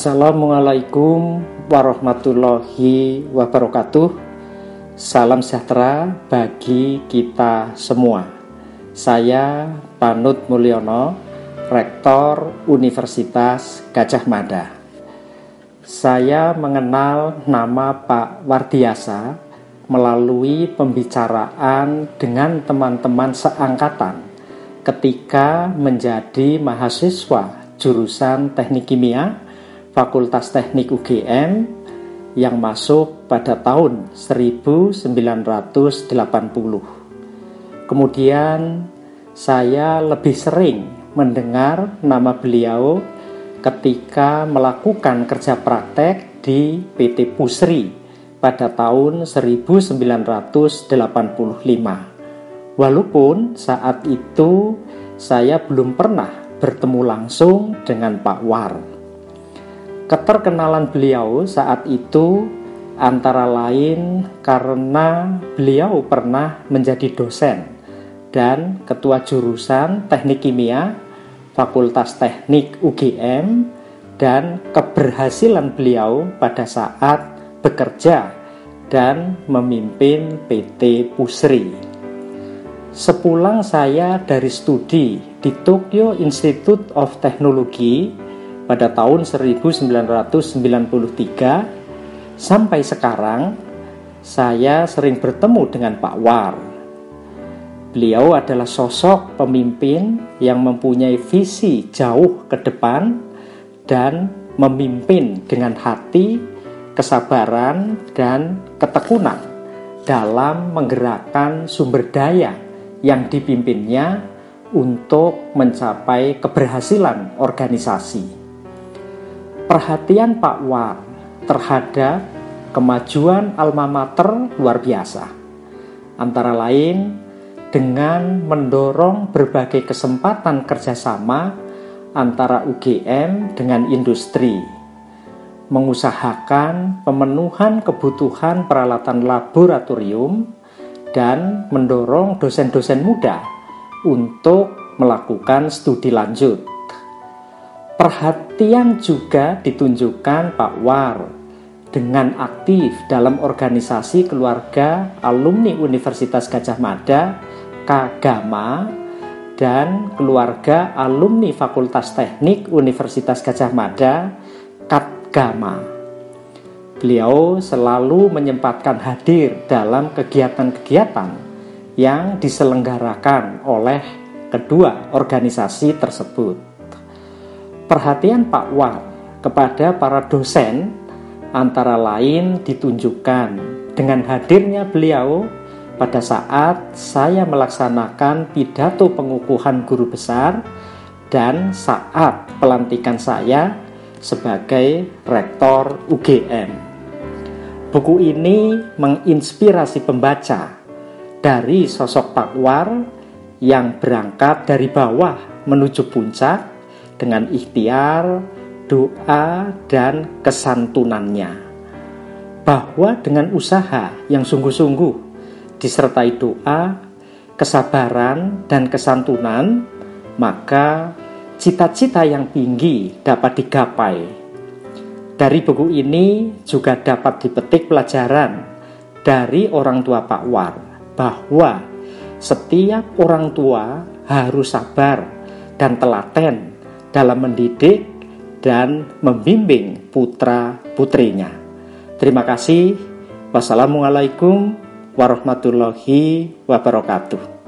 Assalamualaikum warahmatullahi wabarakatuh. Salam sejahtera bagi kita semua. Saya Panut Mulyono, Rektor Universitas Gajah Mada. Saya mengenal nama Pak Wardiasa melalui pembicaraan dengan teman-teman seangkatan ketika menjadi mahasiswa jurusan Teknik Kimia Fakultas Teknik UGM yang masuk pada tahun 1980. Kemudian saya lebih sering mendengar nama beliau ketika melakukan kerja praktek di PT Pusri pada tahun 1985. Walaupun saat itu saya belum pernah bertemu langsung dengan Pak War. Keterkenalan beliau saat itu antara lain karena beliau pernah menjadi dosen dan ketua jurusan Teknik Kimia Fakultas Teknik UGM dan keberhasilan beliau pada saat bekerja dan memimpin PT Pusri. Sepulang saya dari studi di Tokyo Institute of Technology pada tahun 1993 sampai sekarang saya sering bertemu dengan Pak War. Beliau adalah sosok pemimpin yang mempunyai visi jauh ke depan dan memimpin dengan hati, kesabaran, dan ketekunan dalam menggerakkan sumber daya yang dipimpinnya untuk mencapai keberhasilan organisasi perhatian Pak War terhadap kemajuan alma mater luar biasa. Antara lain dengan mendorong berbagai kesempatan kerjasama antara UGM dengan industri, mengusahakan pemenuhan kebutuhan peralatan laboratorium, dan mendorong dosen-dosen muda untuk melakukan studi lanjut Perhatian juga ditunjukkan Pak War dengan aktif dalam organisasi keluarga alumni Universitas Gajah Mada, Kagama, dan keluarga alumni Fakultas Teknik Universitas Gajah Mada, Katgama. Beliau selalu menyempatkan hadir dalam kegiatan-kegiatan yang diselenggarakan oleh kedua organisasi tersebut perhatian Pak Wal kepada para dosen antara lain ditunjukkan dengan hadirnya beliau pada saat saya melaksanakan pidato pengukuhan guru besar dan saat pelantikan saya sebagai rektor UGM. Buku ini menginspirasi pembaca dari sosok Pak War yang berangkat dari bawah menuju puncak dengan ikhtiar, doa, dan kesantunannya. Bahwa dengan usaha yang sungguh-sungguh disertai doa, kesabaran, dan kesantunan, maka cita-cita yang tinggi dapat digapai. Dari buku ini juga dapat dipetik pelajaran dari orang tua Pak War bahwa setiap orang tua harus sabar dan telaten dalam mendidik dan membimbing putra-putrinya. Terima kasih. Wassalamualaikum warahmatullahi wabarakatuh.